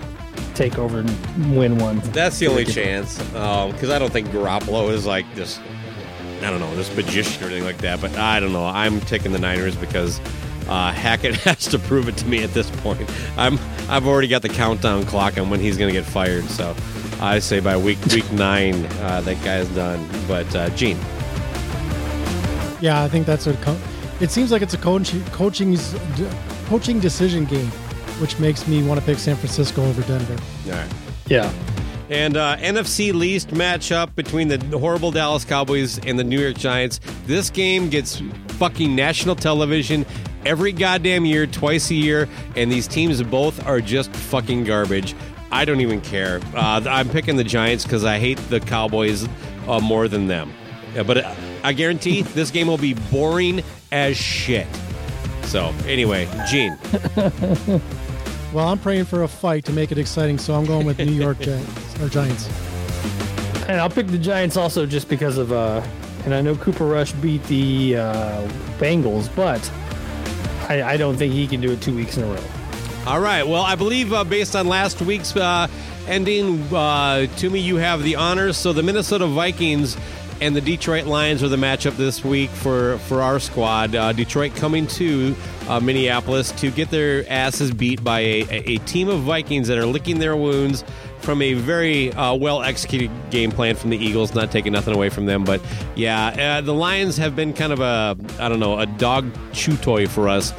take over and win one. That's the only chance. Because I don't think Garoppolo is like this, I don't know, this magician or anything like that. But I don't know. I'm taking the Niners because uh, Hackett (laughs) has to prove it to me at this point. I'm, I've already got the countdown clock on when he's going to get fired. So I say by week week nine, uh, that guy's done. But uh, Gene, Yeah, I think that's what. Co- it seems like it's a coach, coaching's coaching decision game, which makes me want to pick San Francisco over Denver. all right. Yeah. And uh, NFC least matchup between the horrible Dallas Cowboys and the New York Giants. This game gets fucking national television every goddamn year, twice a year, and these teams both are just fucking garbage. I don't even care. Uh, I'm picking the Giants because I hate the Cowboys uh, more than them. Yeah, but uh, I guarantee (laughs) this game will be boring as shit. So, anyway, Gene. (laughs) Well, I'm praying for a fight to make it exciting, so I'm going with New York (laughs) Giants or Giants. And I'll pick the Giants also just because of uh and I know Cooper Rush beat the uh, Bengals, but I, I don't think he can do it two weeks in a row. All right. Well, I believe uh, based on last week's uh, ending, uh, Toomey, you have the honors. So the Minnesota Vikings and the Detroit Lions are the matchup this week for for our squad. Uh, Detroit coming to uh, Minneapolis to get their asses beat by a, a, team of Vikings that are licking their wounds from a very uh, well executed game plan from the Eagles. Not taking nothing away from them, but yeah, uh, the Lions have been kind of a I don't know a dog chew toy for us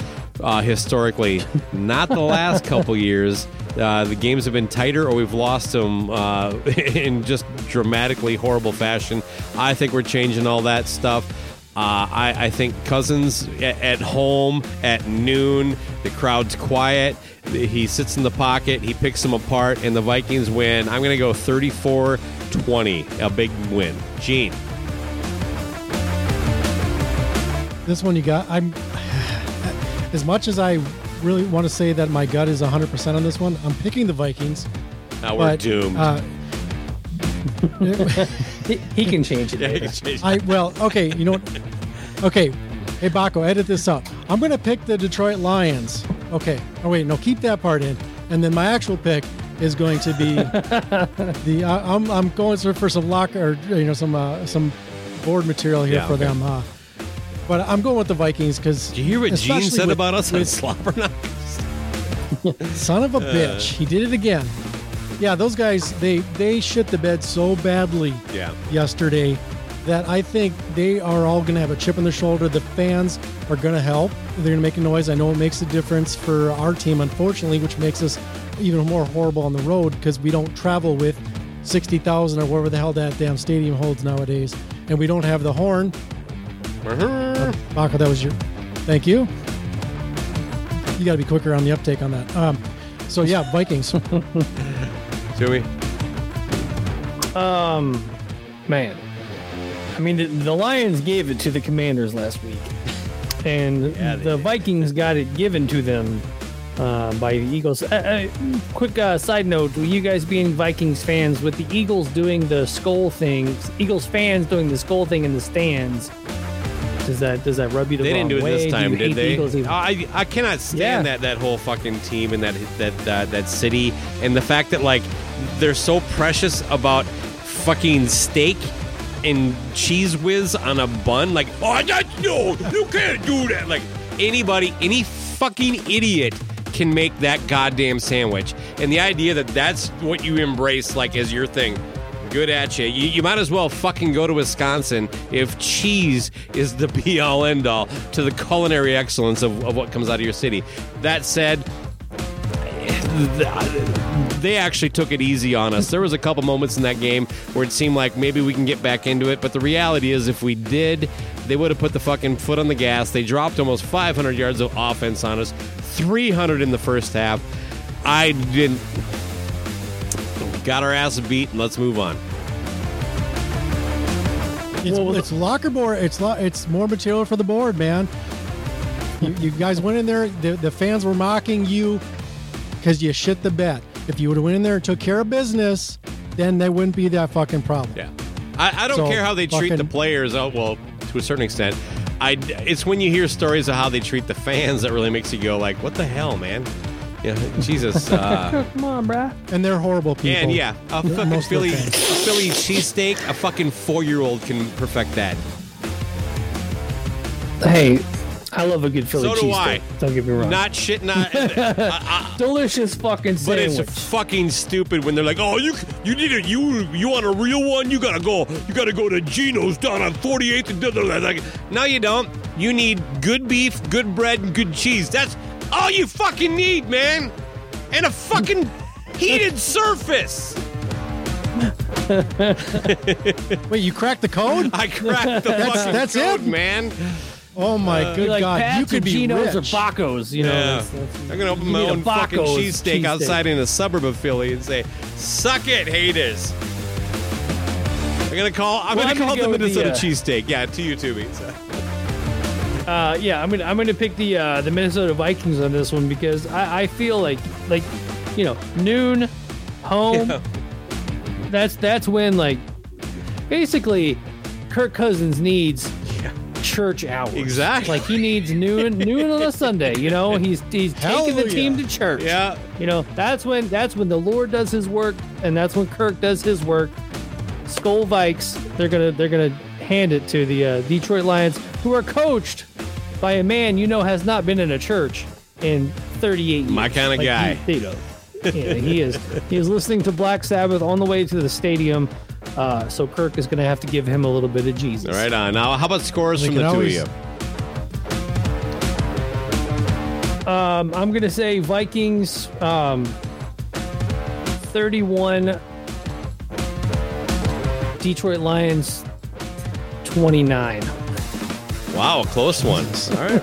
uh, historically. Not the last (laughs) couple years. Uh, the games have been tighter, or we've lost them uh, (laughs) in just dramatically horrible fashion. I think we're changing all that stuff. Uh, I, I think Cousins at, at home at noon, the crowd's quiet. He sits in the pocket, he picks them apart, and the Vikings win. I'm going to go 34 20, a big win. Gene. This one you got. I'm as much as I really want to say that my gut is 100% on this one. I'm picking the Vikings. Now we're but, doomed. Uh, (laughs) He, he can change it. Yeah, later. you changed- I well, okay, you know what? Okay, hey Bakko, edit this out. I'm gonna pick the Detroit Lions. Okay. Oh wait, no, keep that part in. And then my actual pick is going to be (laughs) the. Uh, I'm I'm going for for some lock or you know some uh, some board material here Yeah, for okay. them. Uh, but I'm going with the Vikings because. Did you hear what Gene said about us on Slobber (laughs) Son of a Uh. bitch, he did it again. Yeah, those guys they they shit the bed so badly Yeah. yesterday that I think they are all going to have a chip on their shoulder. The fans are going to help. They're going to make a noise. I know it makes a difference for our team, unfortunately, which makes us even more horrible on the road because we don't travel with 60,000 or whatever the hell that damn stadium holds nowadays. And we don't have the horn. Bakko, that was your. Thank you. You got to be quicker on the uptake on that. Um, so, yeah, Vikings. (laughs) Joey? Um, man, I mean the, the Lions gave it to the Commanders last week, and Yeah, the did. Vikings got it given to them uh, by the Eagles. Uh, uh, quick uh, side note: You guys being Vikings fans, with the Eagles doing the Skol thing, Eagles fans doing the Skol thing in the stands. Does that does that rub you the They wrong didn't do it way? this Do time, you did hate the they? Eagles even? I I cannot stand Yeah. that that whole fucking team and that that uh, that city and the fact that like they're so precious about fucking steak and cheese whiz on a bun. Like, oh, that's no, you can't do that. Like anybody, any fucking idiot can make that goddamn sandwich. And the idea that that's what you embrace like as your thing. Good at you. you. You might as well fucking go to Wisconsin if cheese is the be all end all to the culinary excellence of, of what comes out of your city. That said, they actually took it easy on us. There was a couple moments in that game where it seemed like maybe we can get back into it, but the reality is if we did, they would have put the fucking foot on the gas. They dropped almost 500 yards of offense on us, 300 in the first half. I didn't got our ass beat and let's move on. It's, it's locker board. It's lo- it's more material for the board, man. You, you guys went in there. The, the fans were mocking you because you shit the bed. If you would have went in there and took care of business, then there wouldn't be that fucking problem. Yeah, I, I don't So, care how they treat the players. Oh, well, to a certain extent, I. It's when you hear stories of how they treat the fans that really makes you go like, "What the hell, man?" Yeah, Jesus. (laughs) Uh, Come on, bruh. And they're horrible people. and yeah, a Most fucking of the Philly, a fans. Philly cheesesteak. A fucking four-year-old can perfect that. Hey, I love a good Philly So do cheesesteak. I. Don't get me wrong. Not shitting uh, (laughs) on. Uh, uh, delicious fucking But sandwich. it's fucking stupid when they're like, "Oh, you you need a you you want a real one? You gotta go you gotta go to Geno's down on 48th and da, da, da." like." No, you don't. You need good beef, good bread, and good cheese. That's all you fucking need, man. And a fucking heated (laughs) surface. Wait, you cracked the code? I cracked the That's- fucking that's code, it? man. Oh my Uh, good like God! Pat's You could or be Geno's rich. or Bakko's, you know. Yeah. that's- that's- I'm gonna open you my need a own fucking Bakko's cheesesteak cheesesteak. outside in a suburb of Philly and say, "Suck it, haters." I'm gonna call. I'm Well, gonna I'm call gonna the go with the, Minnesota uh, cheesesteak. Yeah, to you too, Pizza. Uh, yeah, I'm gonna I'm gonna pick the uh, the Minnesota Vikings on this one because I, I feel like like you know noon home. That's that's when like basically Kirk Cousins needs church hours. Exactly. Like he needs noon noon on a (laughs) Sunday. You know he's he's taking the Hallelujah. team to church. Yeah. You know that's when that's when the Lord does His work and that's when Kirk does his work. Skol Vikes, they're gonna they're gonna hand it to the uh, Detroit Lions, who are coached by a man you know has not been in a church in 38 years. My kinda guy. He, he, yeah, he is. He is listening to Black Sabbath on the way to the stadium. Uh, so Kirk is going to have to give him a little bit of Jesus. All right, on. Now, how about scores from can the two always- of you? Um, I'm going to say Vikings um, 31, Detroit Lions 29. Wow, close ones. All right.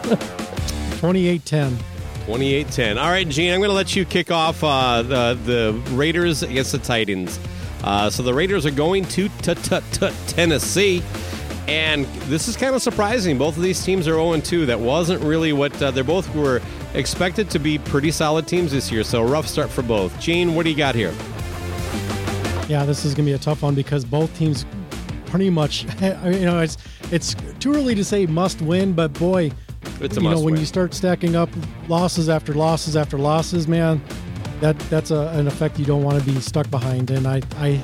28-10. 28-10. All right, Gene, I'm going to let you kick off uh, the the Raiders against the Titans. Uh, so the Raiders are going to t- t- t- Tennessee, and this is kind of surprising. Both of these teams are 0-2. That wasn't really what uh, they're both were expected to be pretty solid teams this year. So a rough start for both. Gene, what do you got here? Yeah, this is going to be a tough one because both teams pretty much, (laughs) you know, it's it's too early to say must win, but boy, It's a you know, must when win. you start stacking up losses after losses after losses, man, that that's a, an effect you don't want to be stuck behind. And I, I,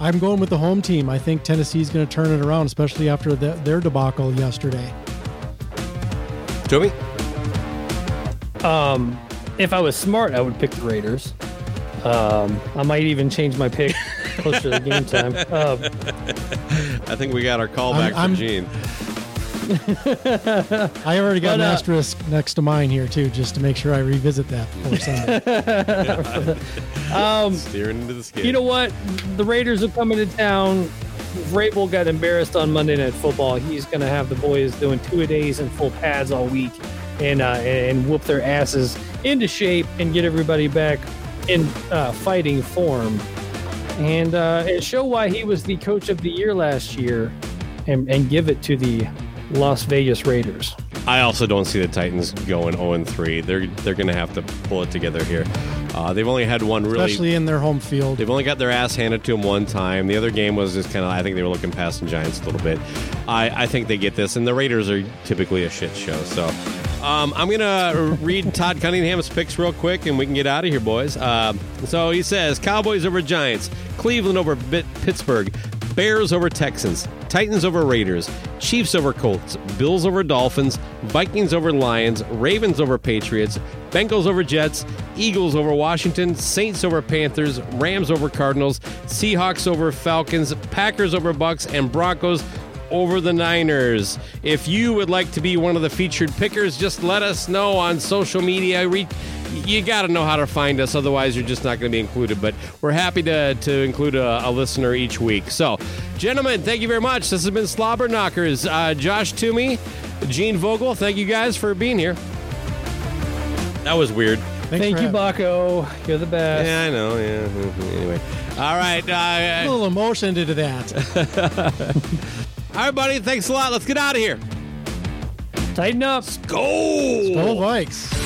I'm going with the home team. I think Tennessee's going to turn it around, especially after the, their debacle yesterday. Toby? Um, if I was smart, I would pick the Raiders. Um, I might even change my pick closer to the game time. (laughs) Um, I think we got our callback I'm- for Gene. (laughs) I already got But, an uh, asterisk next to mine here too, just to make sure I revisit that before (laughs) Sunday. Steering into the skid. you know what? The Raiders are coming to town. If Vrabel got embarrassed on Monday Night Football, he's going to have the boys doing two a days and full pads all week, and uh, and whoop their asses into shape and get everybody back in uh, fighting form, and uh, and show why he was the coach of the year last year, and and give it to the Las Vegas Raiders. I also don't see the Titans going 0 3. They're they're going to have to pull it together here. Uh, they've only had one really. especially in their home field. They've only got their ass handed to them one time. The other game was just kind of. I think they were looking past the Giants a little bit. I, I think they get this, and the Raiders are typically a shit show. So um, I'm gonna read Todd Cunningham's picks real quick, and we can get out of here, boys. Um, so he says Cowboys over Giants, Cleveland over Bit- Pittsburgh, Bears over Texans, Titans over Raiders, Chiefs over Colts, Bills over Dolphins, Vikings over Lions, Ravens over Patriots, Bengals over Jets, Eagles over Washington, Saints over Panthers, Rams over Cardinals, Seahawks over Falcons, Packers over Bucks, and Broncos over the Niners. If you would like to be one of the featured pickers, just let us know on social media. Re- you got to know how to find us, otherwise, you're just not going to be included. But we're happy to, to include a, a listener each week. So, gentlemen, thank you very much. This has been Slobberknockers. Uh, Josh Toomey, Gene Vogel, thank you guys for being here. That was weird. Thanks Thank you, having- Bakko. You're the best. Yeah, I know. Yeah. mhm. Anyway. All right. A Uh, little emotion into that. (laughs) all right, buddy. Thanks a lot. Let's get out of here. Tighten up. Go. Go Vikes.